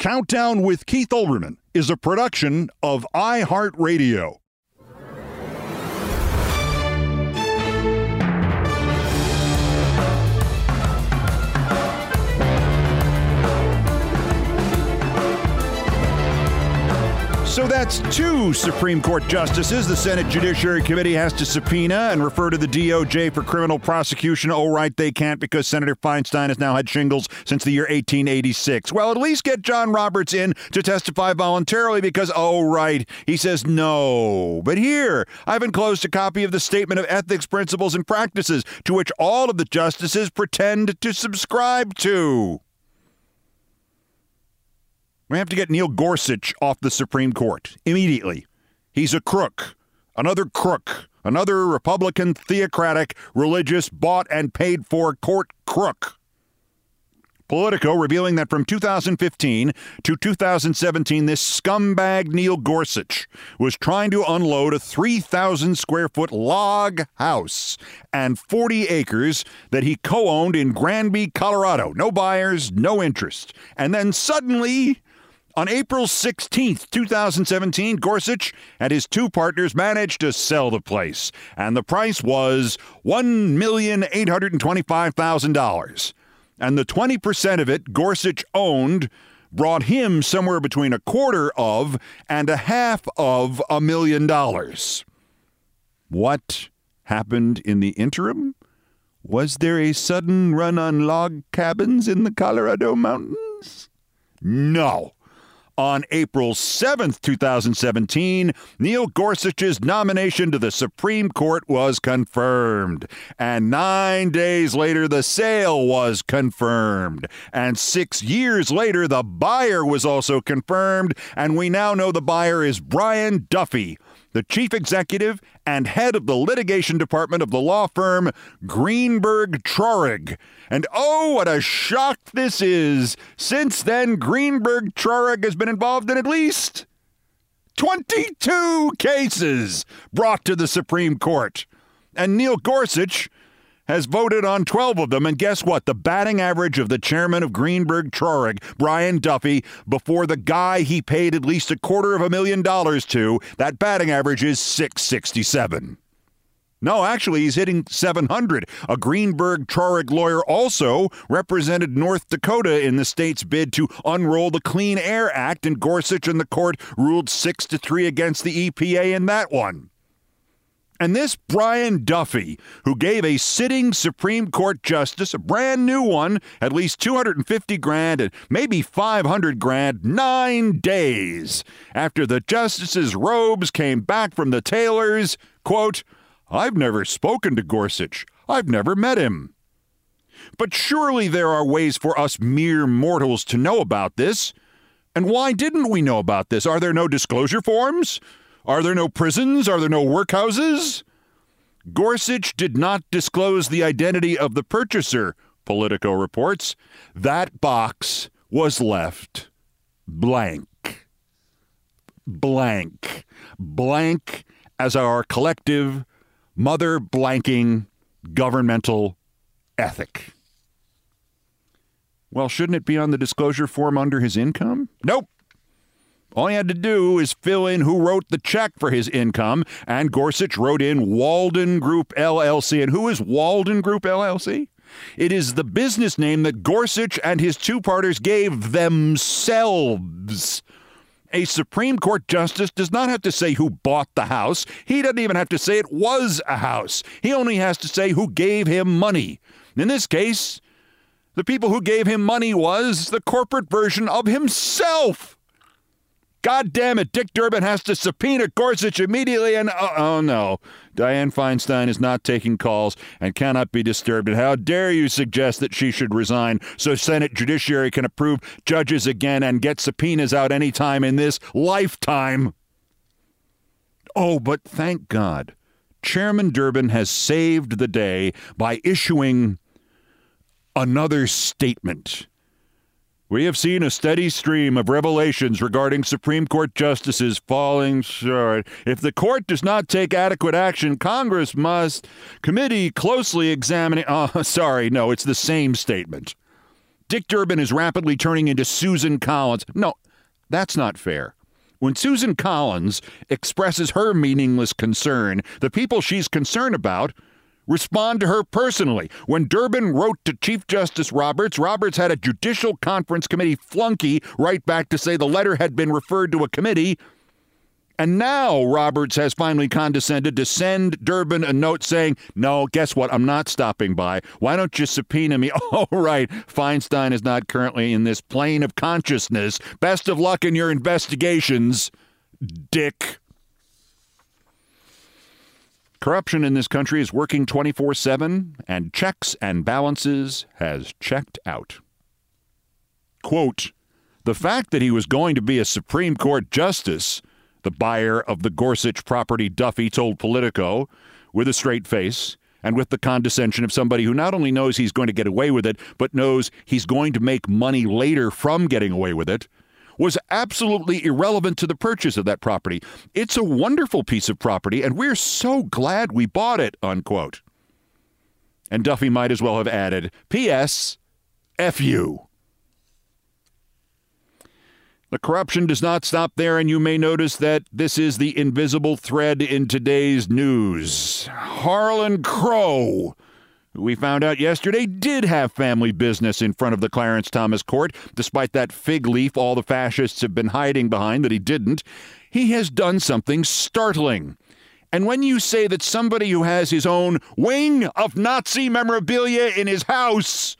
Countdown with Keith Olbermann is a production of iHeartRadio. So that's two Supreme Court justices the Senate Judiciary Committee has to subpoena and refer to the DOJ for criminal prosecution. Oh, right, they can't because Senator Feinstein has now had shingles since the year 1886. Well, at least get John Roberts in to testify voluntarily because, oh, right, he says no. But here, I've enclosed a copy of the Statement of Ethics, Principles, and Practices to which all of the justices pretend to subscribe to. We have to get Neil Gorsuch off the Supreme Court immediately. He's a crook, another crook, another Republican, theocratic, religious, bought and paid for court crook. Politico revealing that from 2015 to 2017, this scumbag Neil Gorsuch was trying to unload a 3,000 square foot log house and 40 acres that he co owned in Granby, Colorado. No buyers, no interest. And then suddenly, on April 16th, 2017, Gorsuch and his two partners managed to sell the place, and the price was $1,825,000. And the 20% of it Gorsuch owned brought him somewhere between a quarter of and a half of a million dollars. What happened in the interim? Was there a sudden run on log cabins in the Colorado mountains? No. On April 7th, 2017, Neil Gorsuch's nomination to the Supreme Court was confirmed. And nine days later, the sale was confirmed. And six years later, the buyer was also confirmed. And we now know the buyer is Brian Duffy the chief executive and head of the litigation department of the law firm Greenberg Traurig. And oh, what a shock this is! Since then, Greenberg Traurig has been involved in at least 22 cases brought to the Supreme Court. And Neil Gorsuch has voted on 12 of them. And guess what? The batting average of the chairman of Greenberg Traurig, Brian Duffy, before the guy he paid at least a quarter of a million dollars to, that batting average is 667. No, actually, he's hitting 700. A Greenberg Traurig lawyer also represented North Dakota in the state's bid to unroll the Clean Air Act, and Gorsuch and the court ruled 6 to 3 against the EPA in that one. And this Brian Duffy, who gave a sitting Supreme Court justice, a brand new one, at least 250 grand and maybe 500 grand, nine days after the justice's robes came back from the tailors, quote, I've never spoken to Gorsuch. I've never met him. But surely there are ways for us mere mortals to know about this. And why didn't we know about this? Are there no disclosure forms? Are there no prisons? Are there no workhouses? Gorsuch did not disclose the identity of the purchaser, Politico reports. That box was left blank. Blank. Blank as our collective, mother blanking governmental ethic. Well, shouldn't it be on the disclosure form under his income? Nope. All he had to do is fill in who wrote the check for his income, and Gorsuch wrote in Walden Group LLC. And who is Walden Group LLC? It is the business name that Gorsuch and his two partners gave themselves. A Supreme Court justice does not have to say who bought the house. He doesn't even have to say it was a house. He only has to say who gave him money. In this case, the people who gave him money was the corporate version of himself. God damn it, Dick Durbin has to subpoena Gorsuch immediately, and oh, oh, no, Dianne Feinstein is not taking calls and cannot be disturbed. And how dare you suggest that she should resign so Senate Judiciary can approve judges again and get subpoenas out anytime in this lifetime? Oh, but thank God, Chairman Durbin has saved the day by issuing another statement. We have seen a steady stream of revelations regarding Supreme Court justices falling short. If the court does not take adequate action, Congress must committee closely examining. Oh, sorry, no, it's the same statement. Dick Durbin is rapidly turning into Susan Collins. No, that's not fair. When Susan Collins expresses her meaningless concern, the people she's concerned about respond to her personally. When Durbin wrote to Chief Justice Roberts, Roberts had a Judicial Conference Committee flunky write back to say the letter had been referred to a committee. And now Roberts has finally condescended to send Durbin a note saying, No, guess what? I'm not stopping by. Why don't you subpoena me? Oh, right. Feinstein is not currently in this plane of consciousness. Best of luck in your investigations, Dick. Corruption in this country is working 24 7, and checks and balances has checked out. Quote The fact that he was going to be a Supreme Court justice, the buyer of the Gorsuch property Duffy told Politico, with a straight face, and with the condescension of somebody who not only knows he's going to get away with it, but knows he's going to make money later from getting away with it, was absolutely irrelevant to the purchase of that property. It's a wonderful piece of property, and we're so glad we bought it, unquote. And Duffy might as well have added, P.S. F you. The corruption does not stop there, and you may notice that this is the invisible thread in today's news. Harlan Crow we found out yesterday did have family business in front of the Clarence Thomas court, despite that fig leaf all the fascists have been hiding behind that he didn't. He has done something startling. And when you say that somebody who has his own wing of Nazi memorabilia in his house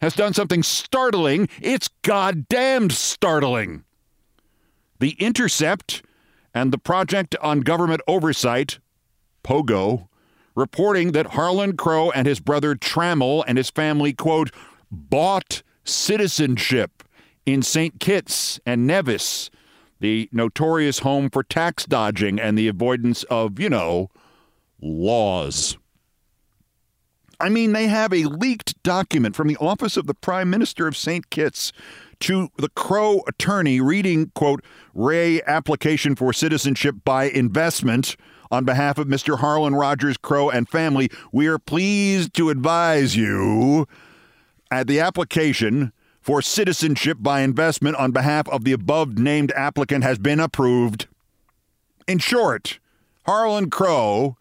has done something startling, it's goddamned startling. The Intercept and the Project on Government Oversight, POGO, reporting that Harlan Crow and his brother Trammell and his family, quote, bought citizenship in St. Kitts and Nevis, the notorious home for tax dodging and the avoidance of, you know, laws. I mean, they have a leaked document from the office of the Prime Minister of St. Kitts to the Crow attorney reading, quote, Ray application for citizenship by investment on behalf of Mr. Harlan Rogers Crow and family, we are pleased to advise you at the application for citizenship by investment on behalf of the above named applicant has been approved. In short, Harlan Crow,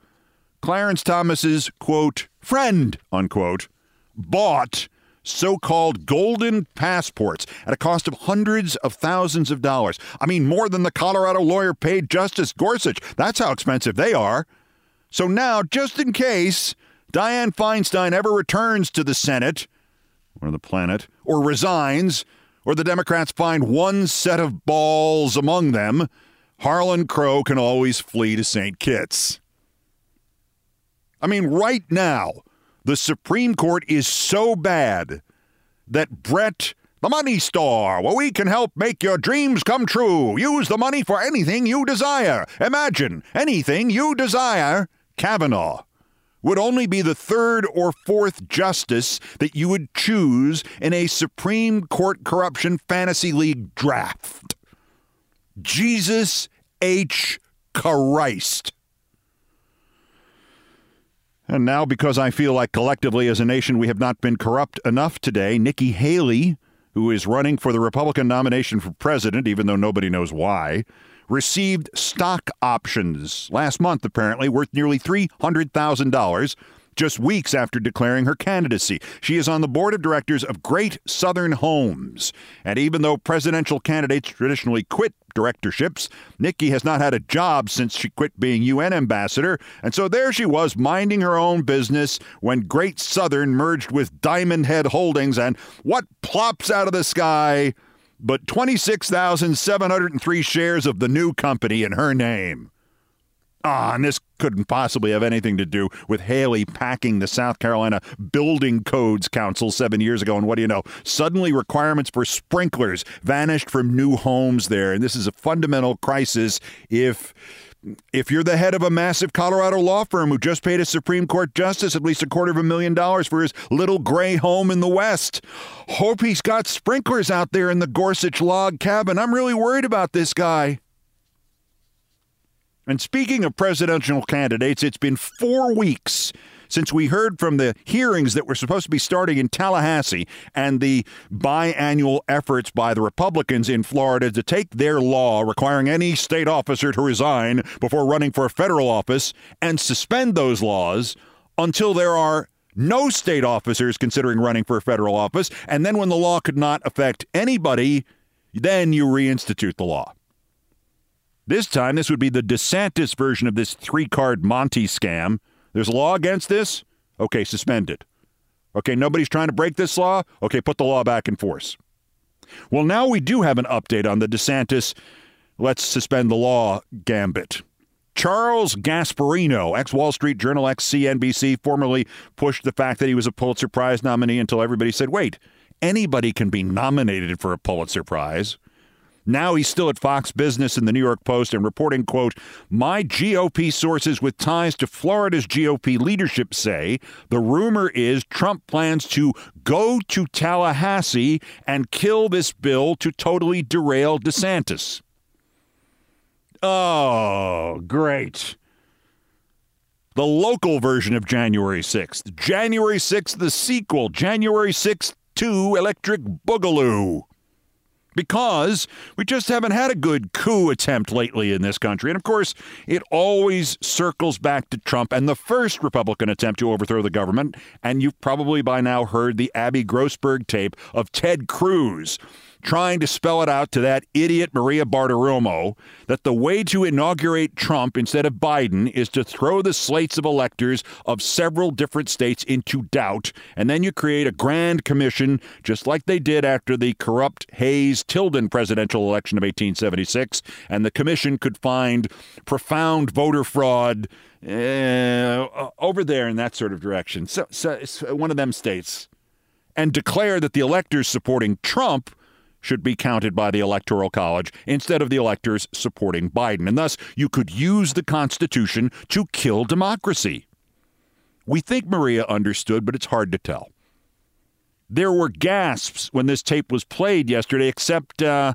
Clarence Thomas's quote, friend, unquote, bought so called golden passports at a cost of hundreds of thousands of dollars. I mean, more than the Colorado lawyer paid Justice Gorsuch. That's how expensive they are. So now, just in case Dianne Feinstein ever returns to the Senate or the planet or resigns, or the Democrats find one set of balls among them, Harlan Crow can always flee to St. Kitts. I mean, right now, the Supreme Court is so bad that Brett, the money store, where we can help make your dreams come true, use the money for anything you desire. Imagine anything you desire, Kavanaugh would only be the third or fourth justice that you would choose in a Supreme Court corruption fantasy league draft. Jesus H. Christ. And now, because I feel like collectively as a nation we have not been corrupt enough today, Nikki Haley, who is running for the Republican nomination for president, even though nobody knows why, received stock options. Last month, apparently, worth nearly $300,000 just weeks after declaring her candidacy. She is on the board of directors of Great Southern Homes. And even though presidential candidates traditionally quit directorships, Nikki has not had a job since she quit being UN ambassador. And so there she was, minding her own business when Great Southern merged with Diamond Head Holdings. And what plops out of the sky? but 26,703 shares of the new company in her name. Ah, and this couldn't possibly have anything to do with Haley packing the South Carolina Building Codes Council seven years ago. And what do you know? Suddenly, requirements for sprinklers vanished from new homes there. And this is a fundamental crisis if if you're the head of a massive Colorado law firm who just paid a Supreme Court justice at least a quarter of a million dollars for his little gray home in the West, hope he's got sprinklers out there in the Gorsuch log cabin. I'm really worried about this guy. And speaking of presidential candidates, it's been four weeks since we heard from the hearings that were supposed to be starting in Tallahassee and the biannual efforts by the Republicans in Florida to take their law requiring any state officer to resign before running for federal office and suspend those laws until there are no state officers considering running for a federal office. And then when the law could not affect anybody, then you reinstitute the law. This time, this would be the DeSantis version of this three card Monty scam there's a law against this? Okay, suspend it. Okay, nobody's trying to break this law? Okay, put the law back in force. Well, now we do have an update on the DeSantis let's suspend the law gambit. Charles Gasparino, ex Wall Street Journal, ex CNBC, formerly pushed the fact that he was a Pulitzer Prize nominee until everybody said, wait, anybody can be nominated for a Pulitzer Prize. Now he's still at Fox Business and the New York Post and reporting, quote, My GOP sources with ties to Florida's GOP leadership say the rumor is Trump plans to go to Tallahassee and kill this bill to totally derail DeSantis. Oh, great. The local version of January 6th. January 6th, the sequel. January 6th, 2 Electric Boogaloo because we just haven't had a good coup attempt lately in this country. And of course, it always circles back to Trump and the first Republican attempt to overthrow the government. And you've probably by now heard the Abby Grossberg tape of Ted Cruz trying to spell it out to that idiot Maria Bartiromo that the way to inaugurate Trump instead of Biden is to throw the slates of electors of several different states into doubt, and then you create a grand commission, just like they did after the corrupt Hayes Tilden presidential election of 1876, and the commission could find profound voter fraud. Uh, over there in that sort of direction, so, so one of them states, and declare that the electors supporting Trump should be counted by the Electoral College instead of the electors supporting Biden. And thus, you could use the Constitution to kill democracy. We think Maria understood, but it's hard to tell. There were gasps when this tape was played yesterday, except uh,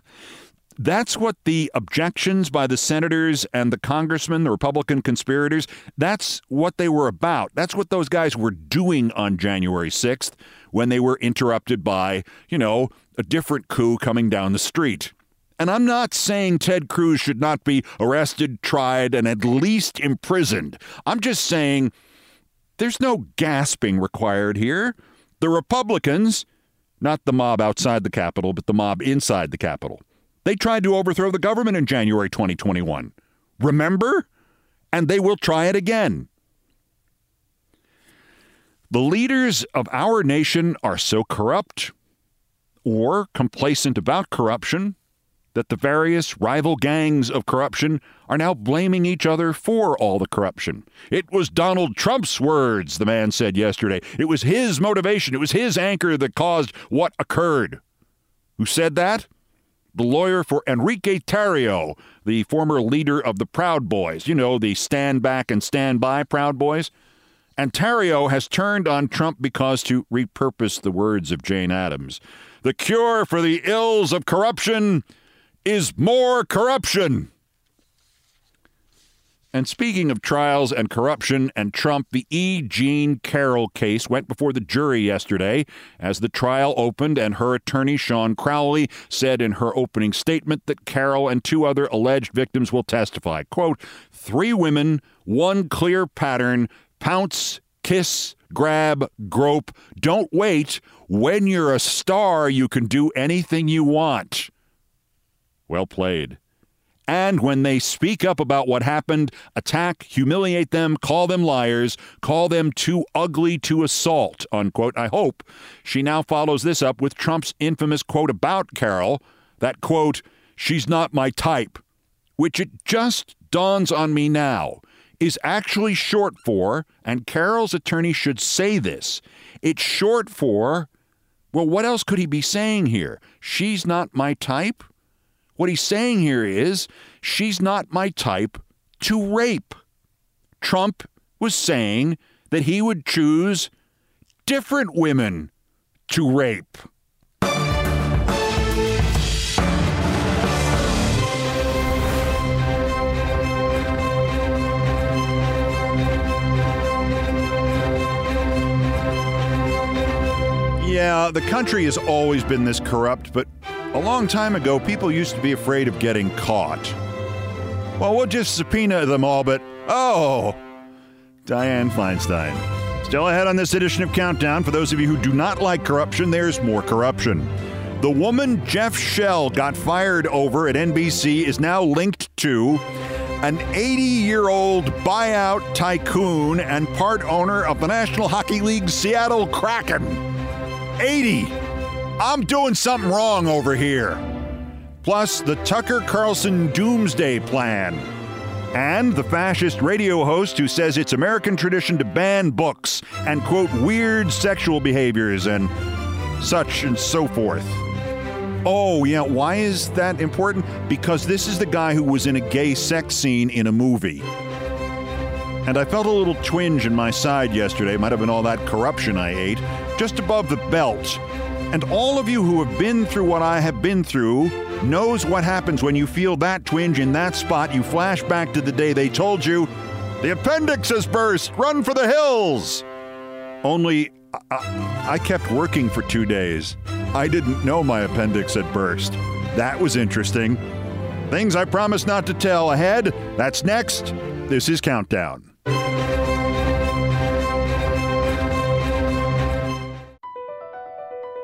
that's what the objections by the senators and the congressmen, the Republican conspirators, that's what they were about. That's what those guys were doing on January 6th when they were interrupted by, you know, a different coup coming down the street. And I'm not saying Ted Cruz should not be arrested, tried, and at least imprisoned. I'm just saying there's no gasping required here. The Republicans, not the mob outside the Capitol, but the mob inside the Capitol, they tried to overthrow the government in January 2021. Remember? And they will try it again. The leaders of our nation are so corrupt or complacent about corruption that the various rival gangs of corruption are now blaming each other for all the corruption. It was Donald Trump's words, the man said yesterday. It was his motivation, it was his anchor that caused what occurred. Who said that? The lawyer for Enrique Tarrio, the former leader of the Proud Boys. You know, the stand back and stand by Proud Boys. Tarrio has turned on Trump because, to repurpose the words of Jane Addams, the cure for the ills of corruption is more corruption. And speaking of trials and corruption and Trump, the E. Jean Carroll case went before the jury yesterday as the trial opened, and her attorney, Shawn Crowley, said in her opening statement that Carroll and two other alleged victims will testify. Quote, three women, one clear pattern, pounce, kiss, grab, grope. Don't wait. When you're a star, you can do anything you want. Well played. And when they speak up about what happened, attack, humiliate them, call them liars, call them too ugly to assault, unquote. I hope she now follows this up with Trump's infamous quote about Carroll that quote, she's not my type, which it just dawns on me now is actually short for, and Carroll's attorney should say this, it's short for, well, what else could he be saying here? She's not my type? What he's saying here is, she's not my type to rape. Trump was saying that he would choose different women to rape. Yeah, the country has always been this corrupt, but a long time ago, people used to be afraid of getting caught. Well, we'll just subpoena them all, but oh, Dianne Feinstein. Still ahead on this edition of Countdown. For those of you who do not like corruption, there's more corruption. The woman Jeff Shell got fired over at NBC is now linked to an 80 year old buyout tycoon and part owner of the National Hockey League Seattle Kraken. 80. I'm doing something wrong over here. Plus, the Tucker Carlson Doomsday Plan. And the fascist radio host who says it's American tradition to ban books and quote weird sexual behaviors and such and so forth. Oh, yeah, why is that important? Because this is the guy who was in a gay sex scene in a movie. And I felt a little twinge in my side yesterday. Might have been all that corruption I ate just above the belt. And all of you who have been through what I have been through knows what happens when you feel that twinge in that spot. You flash back to the day they told you, the appendix has burst, run for the hills. Only I, I kept working for two days. I didn't know my appendix had burst. That was interesting. Things I promise not to tell ahead. That's next. This is Countdown.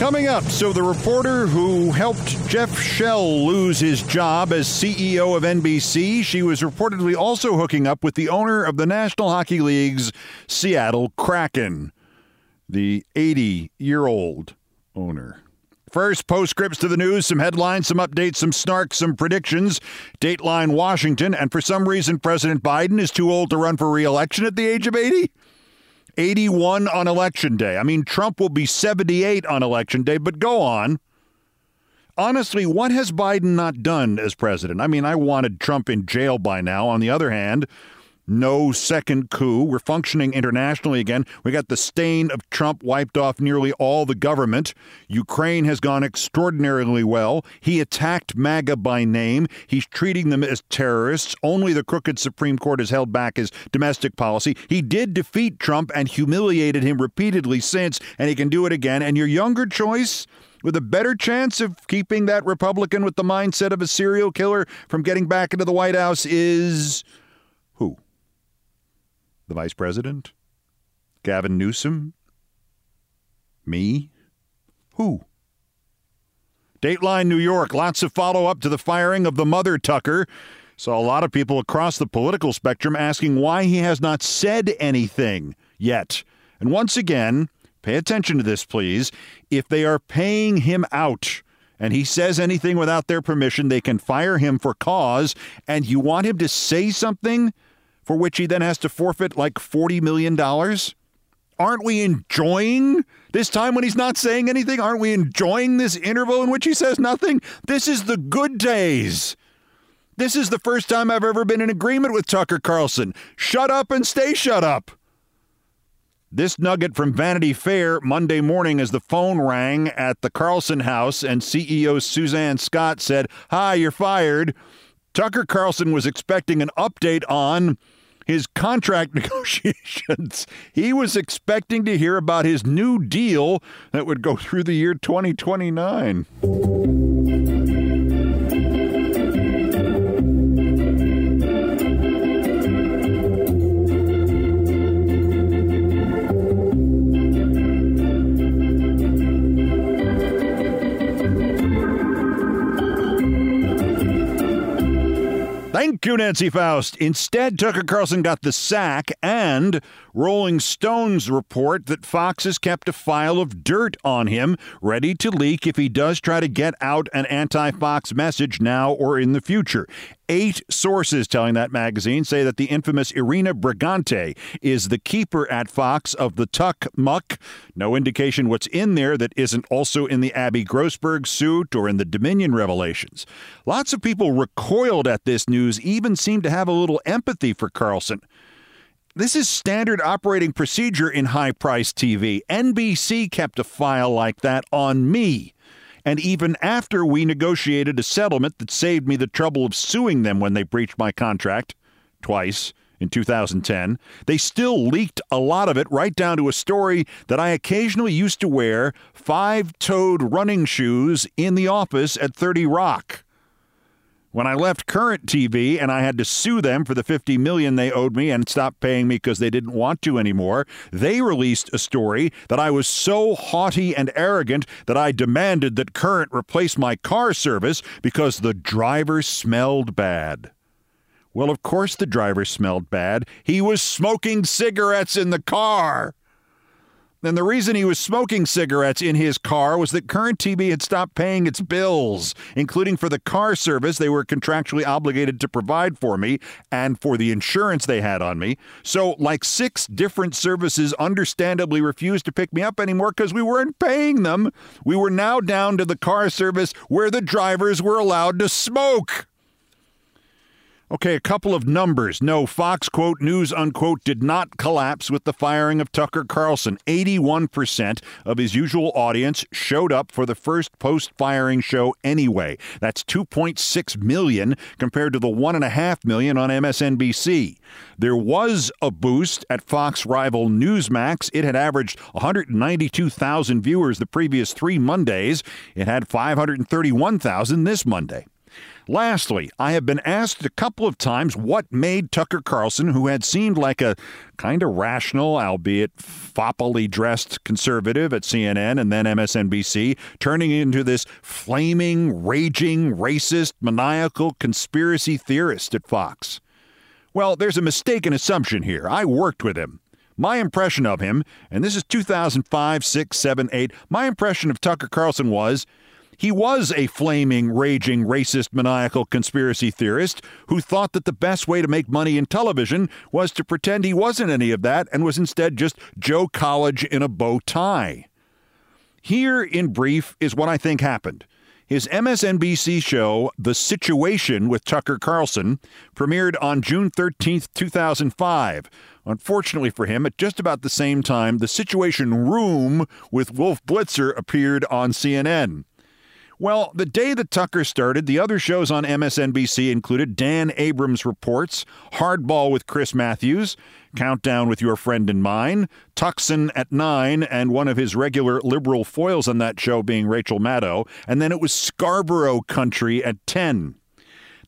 Coming up, so the reporter who helped Jeff Shell lose his job as CEO of NBC, she was reportedly also hooking up with the owner of the National Hockey League's Seattle Kraken, the 80 year old owner. First, postscripts to the news, some headlines, some updates, some snark, some predictions. Dateline Washington, and for some reason, President Biden is too old to run for re election at the age of 80. 81 on election day. I mean, Trump will be 78 on election day, but go on. Honestly, what has Biden not done as president? I mean, I wanted Trump in jail by now. On the other hand, no second coup. We're functioning internationally again. We got the stain of Trump wiped off nearly all the government. Ukraine has gone extraordinarily well. He attacked MAGA by name. He's treating them as terrorists. Only the crooked Supreme Court has held back his domestic policy. He did defeat Trump and humiliated him repeatedly since, and he can do it again. And your younger choice? with a better chance of keeping that Republican with the mindset of a serial killer from getting back into the White House is who? The vice president? Gavin Newsom? Me? Who? Dateline New York, lots of follow up to the firing of the mother Tucker. Saw a lot of people across the political spectrum asking why he has not said anything yet. And once again, pay attention to this, please. If they are paying him out, and he says anything without their permission, they can fire him for cause, and you want him to say something for which he then has to forfeit like $40 million? Aren't we enjoying this time when he's not saying anything? Aren't we enjoying this interval in which he says nothing? This is the good days. This is the first time I've ever been in agreement with Tucker Carlson. Shut up and stay shut up. This nugget from Vanity Fair Monday morning as the phone rang at the Carlson house and CEO Suzanne Scott said, Hi, you're fired. Tucker Carlson was expecting an update on his contract negotiations. He was expecting to hear about his new deal that would go through the year 2029. You, Nancy Faust. Instead, Tucker Carlson got the sack, and Rolling Stones report that Fox has kept a file of dirt on him, ready to leak if he does try to get out an anti Fox message now or in the future. Eight sources telling that magazine say that the infamous Irena Briganti is the keeper at Fox of the Tuck Muck. No indication what's in there that isn't also in the Abby Grossberg suit or in the Dominion revelations. Lots of people recoiled at this news, even seemed to have a little empathy for Carlson. This is standard operating procedure in high price TV. NBC kept a file like that on me. And even after we negotiated a settlement that saved me the trouble of suing them when they breached my contract twice in 2010, they still leaked a lot of it right down to a story that I occasionally used to wear five toed running shoes in the office at 30 Rock. When I left Current TV and I had to sue them for the 50 million they owed me and stopped paying me because they didn't want to anymore, they released a story that I was so haughty and arrogant that I demanded that Current replace my car service because the driver smelled bad. Well, of course the driver smelled bad. He was smoking cigarettes in the car. And the reason he was smoking cigarettes in his car was that Current TV had stopped paying its bills, including for the car service they were contractually obligated to provide for me and for the insurance they had on me. So, like six different services understandably refused to pick me up anymore because we weren't paying them. We were now down to the car service where the drivers were allowed to smoke. Okay, a couple of numbers. No, Fox quote news unquote did not collapse with the firing of Tucker Carlson. 81% of his usual audience showed up for the first post firing show anyway. That's 2.6 million compared to the 1.5 million on MSNBC. There was a boost at Fox rival Newsmax. It had averaged 192,000 viewers the previous three Mondays. It had 531,000 this Monday. Lastly, I have been asked a couple of times what made Tucker Carlson, who had seemed like a kind of rational, albeit foppily dressed conservative at CNN and then MSNBC, turning into this flaming, raging, racist, maniacal conspiracy theorist at Fox. Well, there's a mistaken assumption here. I worked with him. My impression of him, and this is 2005, 6, 7, 8, my impression of Tucker Carlson was he was a flaming, raging, racist, maniacal conspiracy theorist who thought that the best way to make money in television was to pretend he wasn't any of that and was instead just Joe College in a bow tie. Here, in brief, is what I think happened. His MSNBC show, The Situation with Tucker Carlson, premiered on June 13, 2005. Unfortunately for him, at just about the same time, The Situation Room with Wolf Blitzer appeared on CNN. Well, the day that Tucker started, the other shows on MSNBC included Dan Abrams Reports, Hardball with Chris Matthews, Countdown with Your Friend and Mine, Tucson at 9, and one of his regular liberal foils on that show being Rachel Maddow, and then it was Scarborough Country at 10.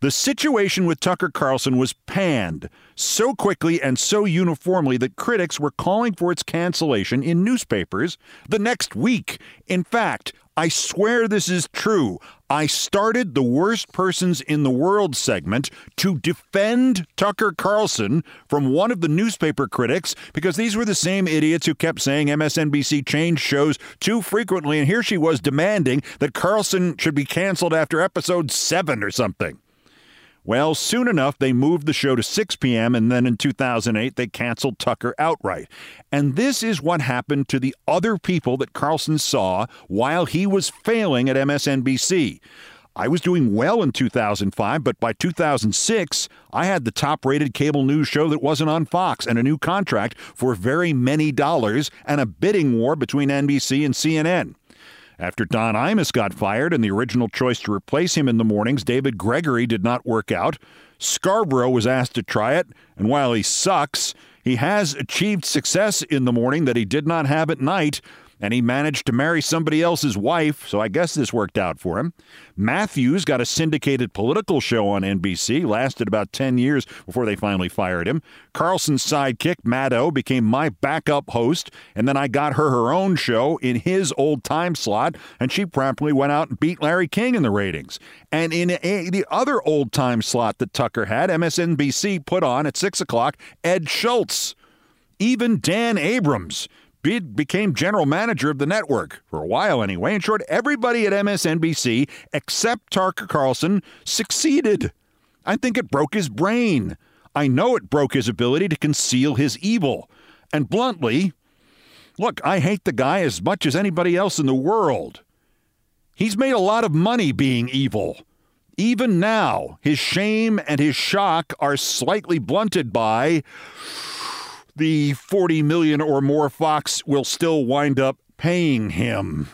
The situation with Tucker Carlson was panned so quickly and so uniformly that critics were calling for its cancellation in newspapers the next week. In fact, I swear this is true. I started the Worst Persons in the World segment to defend Tucker Carlson from one of the newspaper critics because these were the same idiots who kept saying MSNBC changed shows too frequently. And here she was demanding that Carlson should be canceled after episode seven or something. Well, soon enough, they moved the show to 6 p.m., and then in 2008, they canceled Tucker outright. And this is what happened to the other people that Carlson saw while he was failing at MSNBC. I was doing well in 2005, but by 2006, I had the top rated cable news show that wasn't on Fox and a new contract for very many dollars and a bidding war between NBC and CNN. After Don Imus got fired and the original choice to replace him in the mornings, David Gregory, did not work out. Scarborough was asked to try it, and while he sucks, he has achieved success in the morning that he did not have at night and he managed to marry somebody else's wife, so I guess this worked out for him. Matthews got a syndicated political show on NBC, lasted about 10 years before they finally fired him. Carlson's sidekick, Maddow, became my backup host, and then I got her her own show in his old time slot, and she promptly went out and beat Larry King in the ratings. And in a, the other old time slot that Tucker had, MSNBC put on at 6 o'clock Ed Schultz. Even Dan Abrams Bid became general manager of the network for a while anyway. In short, everybody at MSNBC except Tucker Carlson succeeded. I think it broke his brain. I know it broke his ability to conceal his evil. And bluntly, look, I hate the guy as much as anybody else in the world. He's made a lot of money being evil. Even now, his shame and his shock are slightly blunted by the 40 million or more Fox will still wind up paying him.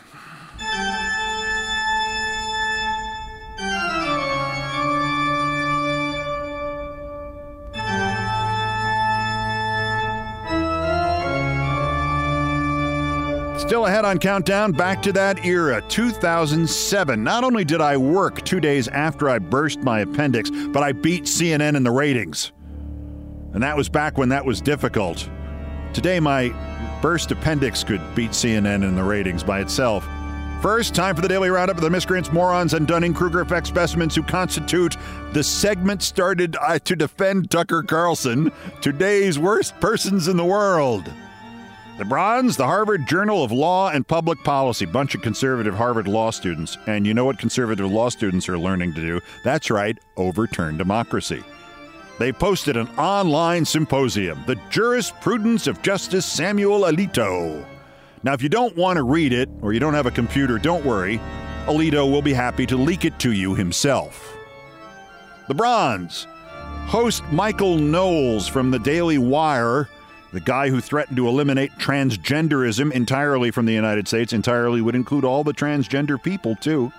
Still ahead on Countdown, back to that era, 2007. Not only did I work two days after I burst my appendix, but I beat CNN in the ratings. And that was back when that was difficult. Today, my burst appendix could beat CNN in the ratings by itself. First, time for the daily roundup of the miscreants, morons, and Dunning Kruger effect specimens who constitute the segment started uh, to defend Tucker Carlson, today's worst persons in the world. The bronze, the Harvard Journal of Law and Public Policy. Bunch of conservative Harvard law students. And you know what conservative law students are learning to do? That's right, overturn democracy. They posted an online symposium, The Jurisprudence of Justice Samuel Alito. Now, if you don't want to read it or you don't have a computer, don't worry. Alito will be happy to leak it to you himself. The bronze, host Michael Knowles from the Daily Wire the guy who threatened to eliminate transgenderism entirely from the United States, entirely would include all the transgender people, too.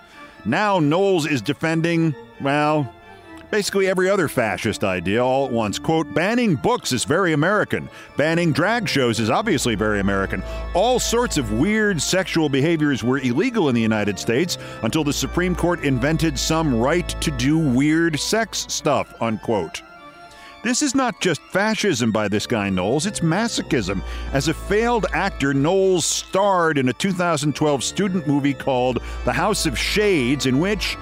Now Knowles is defending, well, basically every other fascist idea all at once. Quote, banning books is very American. Banning drag shows is obviously very American. All sorts of weird sexual behaviors were illegal in the United States until the Supreme Court invented some right to do weird sex stuff, unquote. This is not just fascism by this guy Knowles, it's masochism. As a failed actor, Knowles starred in a 2012 student movie called The House of Shades, in which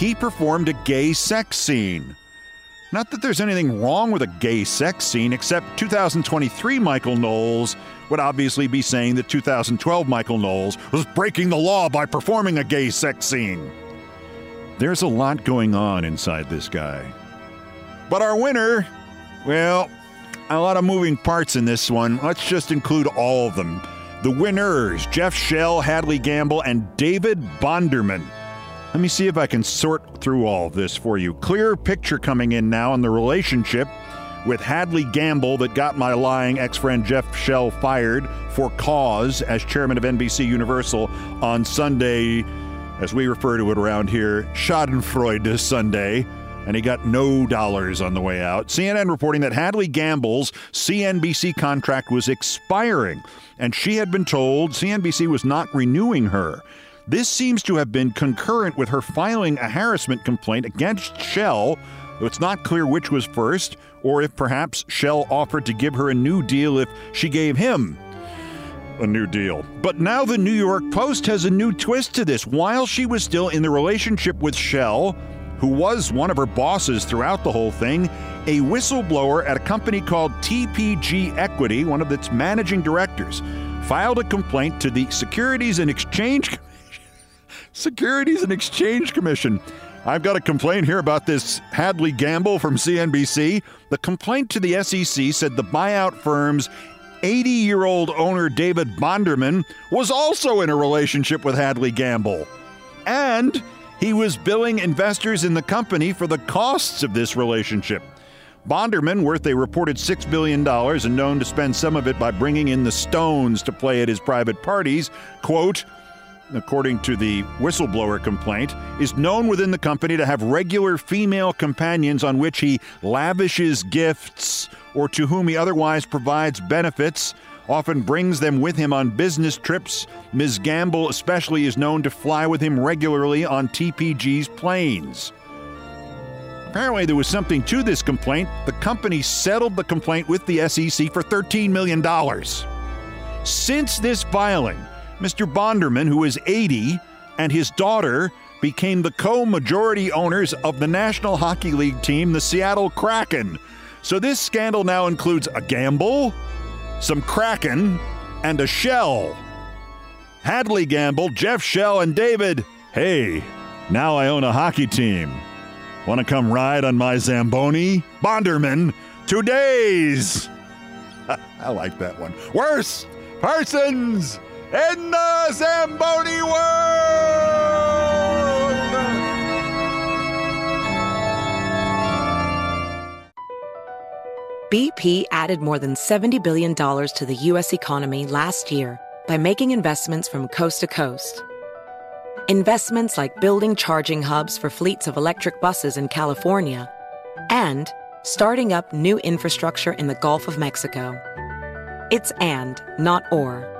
he performed a gay sex scene. Not that there's anything wrong with a gay sex scene, except 2023 Michael Knowles would obviously be saying that 2012 Michael Knowles was breaking the law by performing a gay sex scene. There's a lot going on inside this guy. But our winner well, a lot of moving parts in this one. Let's just include all of them. The winners Jeff Shell, Hadley Gamble, and David Bonderman. Let me see if I can sort through all of this for you. Clear picture coming in now on the relationship with Hadley Gamble that got my lying ex friend Jeff Shell fired for cause as chairman of NBC Universal on Sunday, as we refer to it around here, Schadenfreude Sunday and he got no dollars on the way out. CNN reporting that Hadley Gamble's CNBC contract was expiring, and she had been told CNBC was not renewing her. This seems to have been concurrent with her filing a harassment complaint against Shell. Though it's not clear which was first, or if perhaps Shell offered to give her a new deal if she gave him a new deal. But now the New York Post has a new twist to this. While she was still in the relationship with Shell, who was one of her bosses throughout the whole thing, a whistleblower at a company called TPG Equity, one of its managing directors, filed a complaint to the Securities and Exchange Securities and Exchange Commission. I've got a complaint here about this Hadley Gamble from CNBC. The complaint to the SEC said the buyout firm's 80 year old owner David Bonderman was also in a relationship with Hadley Gamble. And he was billing investors in the company for the costs of this relationship. Bonderman, worth a reported $6 billion and known to spend some of it by bringing in the Stones to play at his private parties, quote, according to the whistleblower complaint, is known within the company to have regular female companions on which he lavishes gifts or to whom he otherwise provides benefits often brings them with him on business trips. Ms. Gamble, especially, is known to fly with him regularly on TPG's planes. Apparently, there was something to this complaint. The company settled the complaint with the SEC for $13 million. Since this filing, Mr. Bonderman, who is 80, and his daughter became the co majority owners of the National Hockey League team, the Seattle Kraken. So this scandal now includes a gamble, some Kraken, and a Shell. Hadley Gamble, Jeff Shell, and David. Hey, now I own a hockey team. Want to come ride on my Zamboni? Bonderman, two days. I like that one. Worse, persons in the Zamboni world. BP added more than $70 billion to the U.S. economy last year by making investments from coast to coast. Investments like building charging hubs for fleets of electric buses in California and starting up new infrastructure in the Gulf of Mexico. It's and, not or.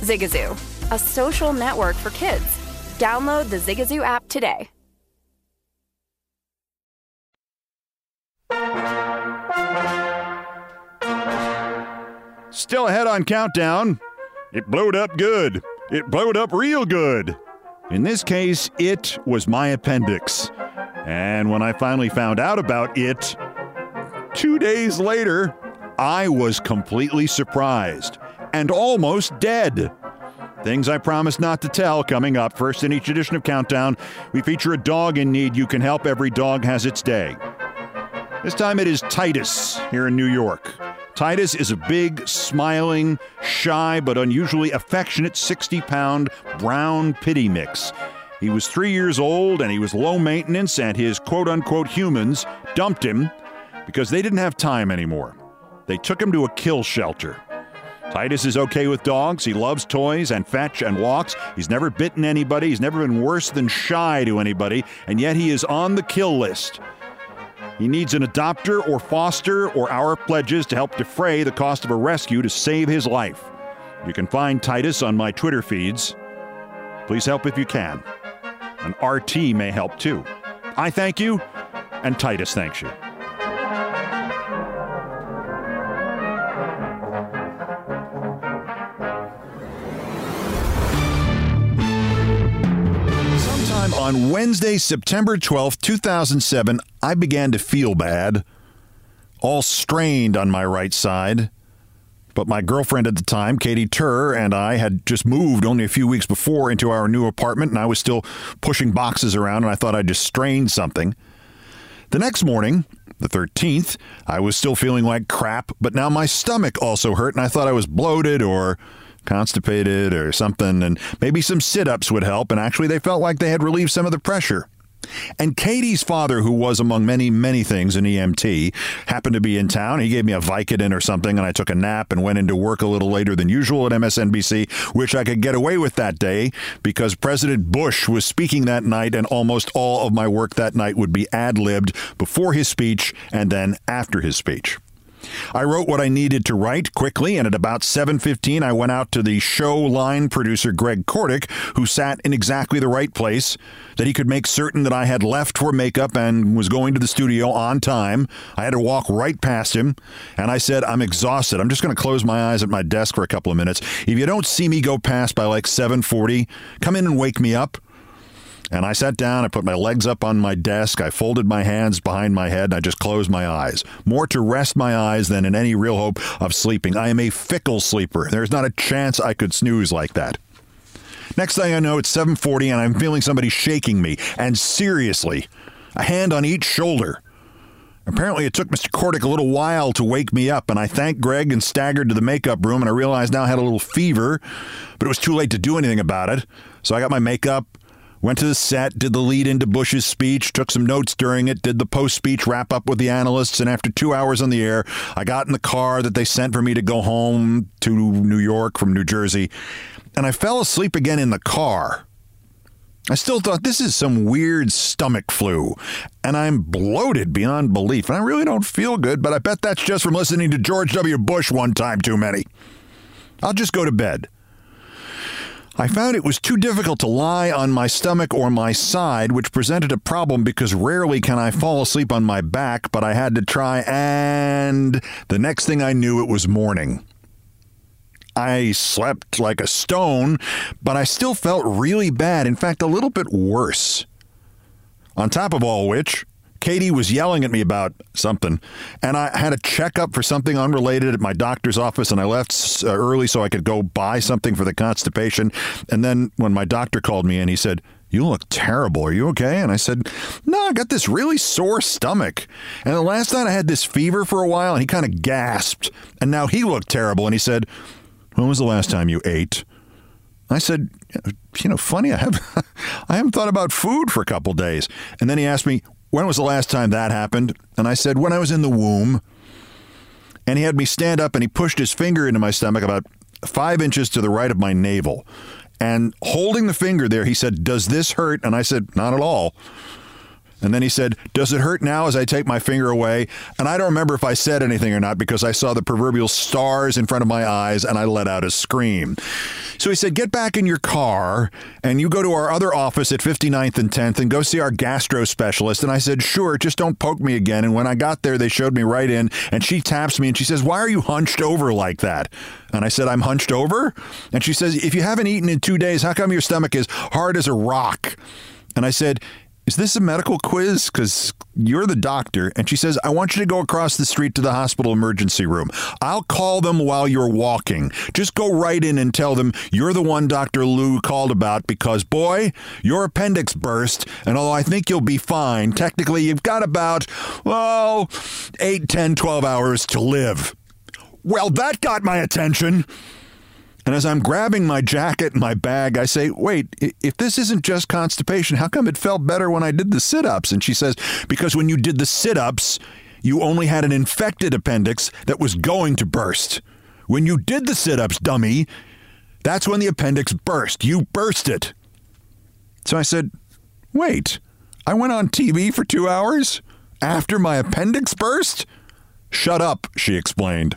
Zigazoo, a social network for kids. Download the Zigazoo app today. Still ahead on Countdown. It blowed up good. It blowed up real good. In this case, it was my appendix. And when I finally found out about it, two days later, I was completely surprised and almost dead. Things I promise not to tell coming up. First, in each edition of Countdown, we feature a dog in need. You can help. Every dog has its day. This time it is Titus here in New York. Titus is a big, smiling, shy, but unusually affectionate 60 pound brown pitty mix. He was three years old and he was low maintenance, and his quote unquote humans dumped him because they didn't have time anymore. They took him to a kill shelter. Titus is okay with dogs. He loves toys and fetch and walks. He's never bitten anybody. He's never been worse than shy to anybody, and yet he is on the kill list. He needs an adopter or foster or our pledges to help defray the cost of a rescue to save his life. You can find Titus on my Twitter feeds. Please help if you can. An RT may help too. I thank you, and Titus thanks you. On Wednesday, September 12, 2007, I began to feel bad, all strained on my right side. But my girlfriend at the time, Katie Tur, and I had just moved only a few weeks before into our new apartment, and I was still pushing boxes around, and I thought I'd just strained something. The next morning, the 13th, I was still feeling like crap, but now my stomach also hurt, and I thought I was bloated or constipated or something, and maybe some sit ups would help. And actually, they felt like they had relieved some of the pressure. And Katie's father, who was among many, many things an EMT, happened to be in town. He gave me a Vicodin or something, and I took a nap and went into work a little later than usual at MSNBC, which I could get away with that day because President Bush was speaking that night, and almost all of my work that night would be ad libbed before his speech and then after his speech. I wrote what I needed to write quickly, and at about 7:15, I went out to the show line producer Greg Kordick, who sat in exactly the right place, that he could make certain that I had left for makeup and was going to the studio on time. I had to walk right past him, and I said, "I'm exhausted. I'm just going to close my eyes at my desk for a couple of minutes. If you don't see me go past by like 7:40, come in and wake me up." And I sat down, I put my legs up on my desk, I folded my hands behind my head, and I just closed my eyes. More to rest my eyes than in any real hope of sleeping. I am a fickle sleeper. There's not a chance I could snooze like that. Next thing I know, it's 7:40 and I'm feeling somebody shaking me, and seriously, a hand on each shoulder. Apparently, it took Mr. Cordick a little while to wake me up, and I thanked Greg and staggered to the makeup room, and I realized now I had a little fever, but it was too late to do anything about it. So I got my makeup, went to the set, did the lead into Bush's speech, took some notes during it, did the post speech wrap up with the analysts, and after two hours on the air, I got in the car that they sent for me to go home to New York from New Jersey, and I fell asleep again in the car. I still thought this is some weird stomach flu, and I'm bloated beyond belief. And I really don't feel good, but I bet that's just from listening to George W. Bush one time too many. I'll just go to bed. I found it was too difficult to lie on my stomach or my side, which presented a problem because rarely can I fall asleep on my back, but I had to try, and the next thing I knew, it was morning. I slept like a stone, but I still felt really bad. In fact, a little bit worse. On top of all which, Katie was yelling at me about something, and I had a checkup for something unrelated at my doctor's office, and I left uh, early so I could go buy something for the constipation. And then when my doctor called me in, he said, you look terrible. Are you okay? And I said, No, I got this really sore stomach. And the last night I had this fever for a while, and he kind of gasped. And now he looked terrible. And he said, When was the last time you ate? I said, You know, funny, I, have, I haven't thought about food for a couple days. And then he asked me, When was the last time that happened? And I said, When I was in the womb. And he had me stand up and he pushed his finger into my stomach about five inches to the right of my navel. And holding the finger there, he said, Does this hurt? And I said, Not at all. And then he said, Does it hurt now as I take my finger away? And I don't remember if I said anything or not because I saw the proverbial stars in front of my eyes and I let out a scream. So he said, Get back in your car and you go to our other office at 59th and 10th and go see our gastro specialist. And I said, Sure, just don't poke me again. And when I got there, they showed me right in and she taps me and she says, Why are you hunched over like that? And I said, I'm hunched over? And she says, If you haven't eaten in two days, how come your stomach is hard as a rock? And I said, is this a medical quiz? Because you're the doctor. And she says, I want you to go across the street to the hospital emergency room. I'll call them while you're walking. Just go right in and tell them you're the one Dr. Lou called about because, boy, your appendix burst. And although I think you'll be fine, technically you've got about, well, 8, 10, 12 hours to live. Well, that got my attention. And as I'm grabbing my jacket and my bag, I say, Wait, if this isn't just constipation, how come it felt better when I did the sit ups? And she says, Because when you did the sit ups, you only had an infected appendix that was going to burst. When you did the sit ups, dummy, that's when the appendix burst. You burst it. So I said, Wait, I went on TV for two hours after my appendix burst? Shut up, she explained.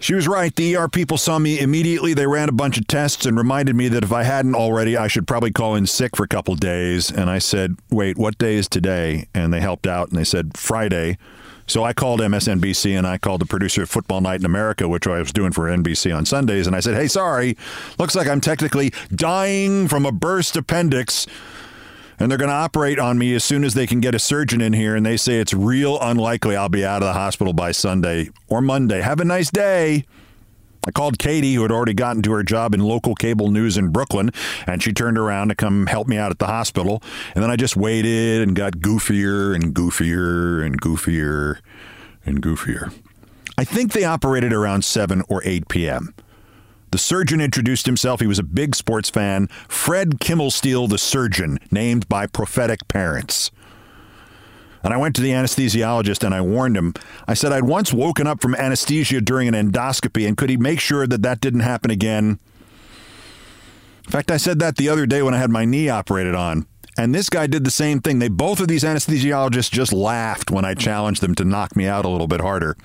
She was right. The ER people saw me immediately. They ran a bunch of tests and reminded me that if I hadn't already, I should probably call in sick for a couple days. And I said, wait, what day is today? And they helped out and they said, Friday. So I called MSNBC and I called the producer of Football Night in America, which I was doing for NBC on Sundays. And I said, hey, sorry, looks like I'm technically dying from a burst appendix and they're going to operate on me as soon as they can get a surgeon in here. And they say it's real unlikely I'll be out of the hospital by Sunday or Monday. Have a nice day. I called Katie, who had already gotten to her job in local cable news in Brooklyn, and she turned around to come help me out at the hospital. And then I just waited and got goofier and goofier and goofier and goofier. I think they operated around 7 or 8 p.m. The surgeon introduced himself. He was a big sports fan. Fred Kimmelsteele, the surgeon, named by prophetic parents. And I went to the anesthesiologist and I warned him. I said I'd once woken up from anesthesia during an endoscopy, and could he make sure that that didn't happen again? In fact, I said that the other day when I had my knee operated on. And this guy did the same thing. They both of these anesthesiologists just laughed when I challenged them to knock me out a little bit harder.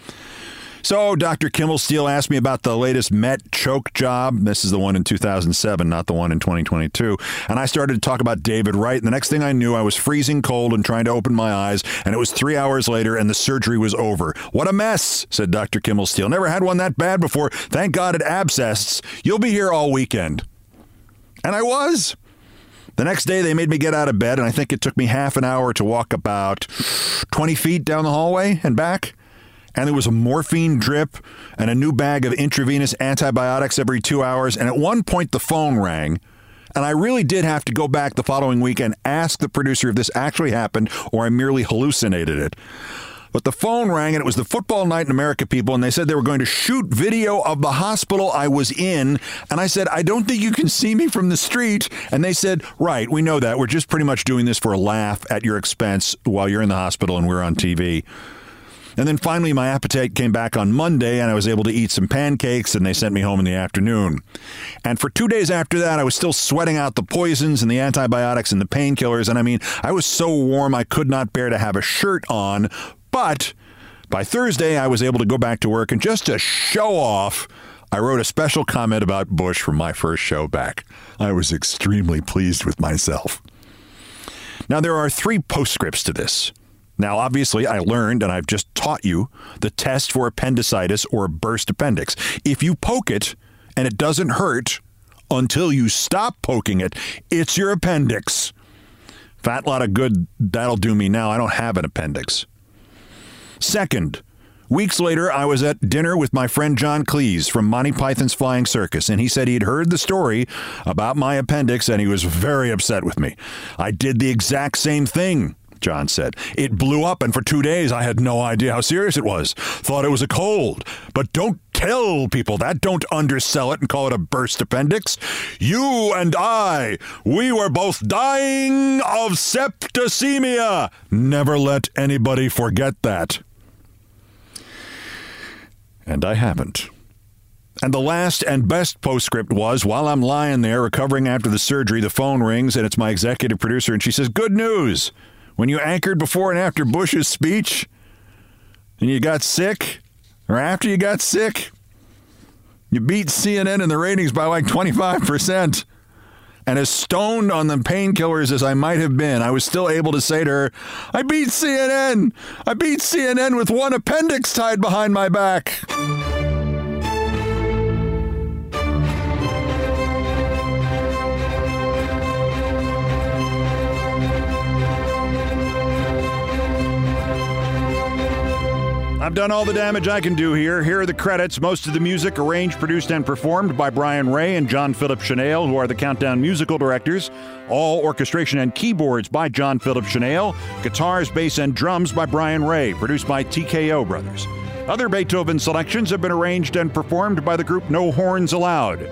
So, Dr. Kimmelsteele asked me about the latest Met choke job. This is the one in 2007, not the one in 2022. And I started to talk about David Wright. And the next thing I knew, I was freezing cold and trying to open my eyes. And it was three hours later, and the surgery was over. What a mess, said Dr. Kimmelsteele. Never had one that bad before. Thank God it abscessed. You'll be here all weekend. And I was. The next day, they made me get out of bed, and I think it took me half an hour to walk about 20 feet down the hallway and back. And there was a morphine drip and a new bag of intravenous antibiotics every two hours. And at one point, the phone rang. And I really did have to go back the following week and ask the producer if this actually happened or I merely hallucinated it. But the phone rang and it was the football night in America people, and they said they were going to shoot video of the hospital I was in. And I said, I don't think you can see me from the street. And they said, Right, we know that. We're just pretty much doing this for a laugh at your expense while you're in the hospital and we're on TV. And then finally, my appetite came back on Monday, and I was able to eat some pancakes, and they sent me home in the afternoon. And for two days after that, I was still sweating out the poisons and the antibiotics and the painkillers. And I mean, I was so warm I could not bear to have a shirt on. But by Thursday, I was able to go back to work, and just to show off, I wrote a special comment about Bush from my first show back. I was extremely pleased with myself. Now, there are three postscripts to this. Now, obviously, I learned and I've just taught you the test for appendicitis or burst appendix. If you poke it and it doesn't hurt until you stop poking it, it's your appendix. Fat lot of good that'll do me now. I don't have an appendix. Second, weeks later, I was at dinner with my friend John Cleese from Monty Python's Flying Circus, and he said he'd heard the story about my appendix and he was very upset with me. I did the exact same thing. John said. It blew up, and for two days I had no idea how serious it was. Thought it was a cold. But don't tell people that. Don't undersell it and call it a burst appendix. You and I, we were both dying of septicemia. Never let anybody forget that. And I haven't. And the last and best postscript was while I'm lying there recovering after the surgery, the phone rings and it's my executive producer, and she says, Good news. When you anchored before and after Bush's speech and you got sick, or after you got sick, you beat CNN in the ratings by like 25%. And as stoned on the painkillers as I might have been, I was still able to say to her, I beat CNN. I beat CNN with one appendix tied behind my back. I've done all the damage I can do here. Here are the credits. Most of the music arranged, produced, and performed by Brian Ray and John Philip Shenale, who are the Countdown musical directors. All orchestration and keyboards by John Philip Shenale. Guitars, bass, and drums by Brian Ray, produced by TKO Brothers. Other Beethoven selections have been arranged and performed by the group No Horns Allowed.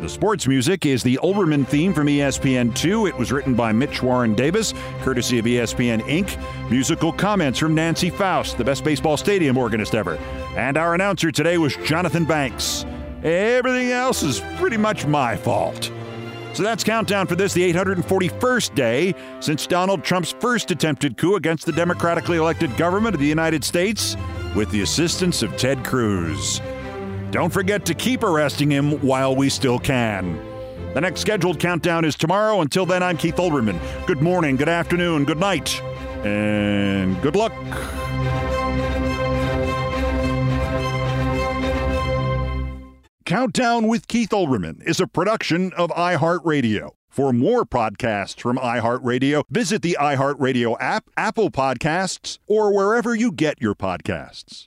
The sports music is the Olbermann theme from ESPN2. It was written by Mitch Warren Davis, courtesy of ESPN Inc. Musical comments from Nancy Faust, the best baseball stadium organist ever. And our announcer today was Jonathan Banks. Everything else is pretty much my fault. So that's countdown for this, the 841st day since Donald Trump's first attempted coup against the democratically elected government of the United States with the assistance of Ted Cruz. Don't forget to keep arresting him while we still can. The next scheduled countdown is tomorrow. Until then, I'm Keith Olbermann. Good morning, good afternoon, good night, and good luck. Countdown with Keith Olbermann is a production of iHeartRadio. For more podcasts from iHeartRadio, visit the iHeartRadio app, Apple Podcasts, or wherever you get your podcasts.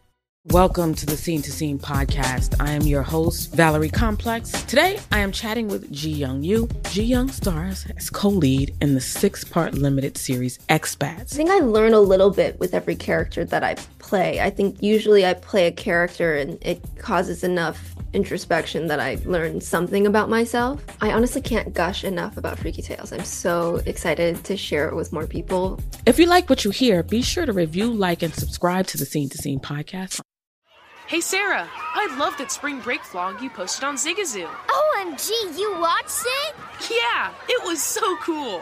Welcome to the Scene to Scene podcast. I am your host, Valerie Complex. Today, I am chatting with Ji Young Yoo. Ji Young stars as co lead in the six part limited series Expats. I think I learn a little bit with every character that I play. I think usually I play a character and it causes enough introspection that I learn something about myself. I honestly can't gush enough about Freaky Tales. I'm so excited to share it with more people. If you like what you hear, be sure to review, like, and subscribe to the Scene to Scene podcast Hey Sarah, I love that spring break vlog you posted on Zigazoo. OMG, you watched it? Yeah, it was so cool.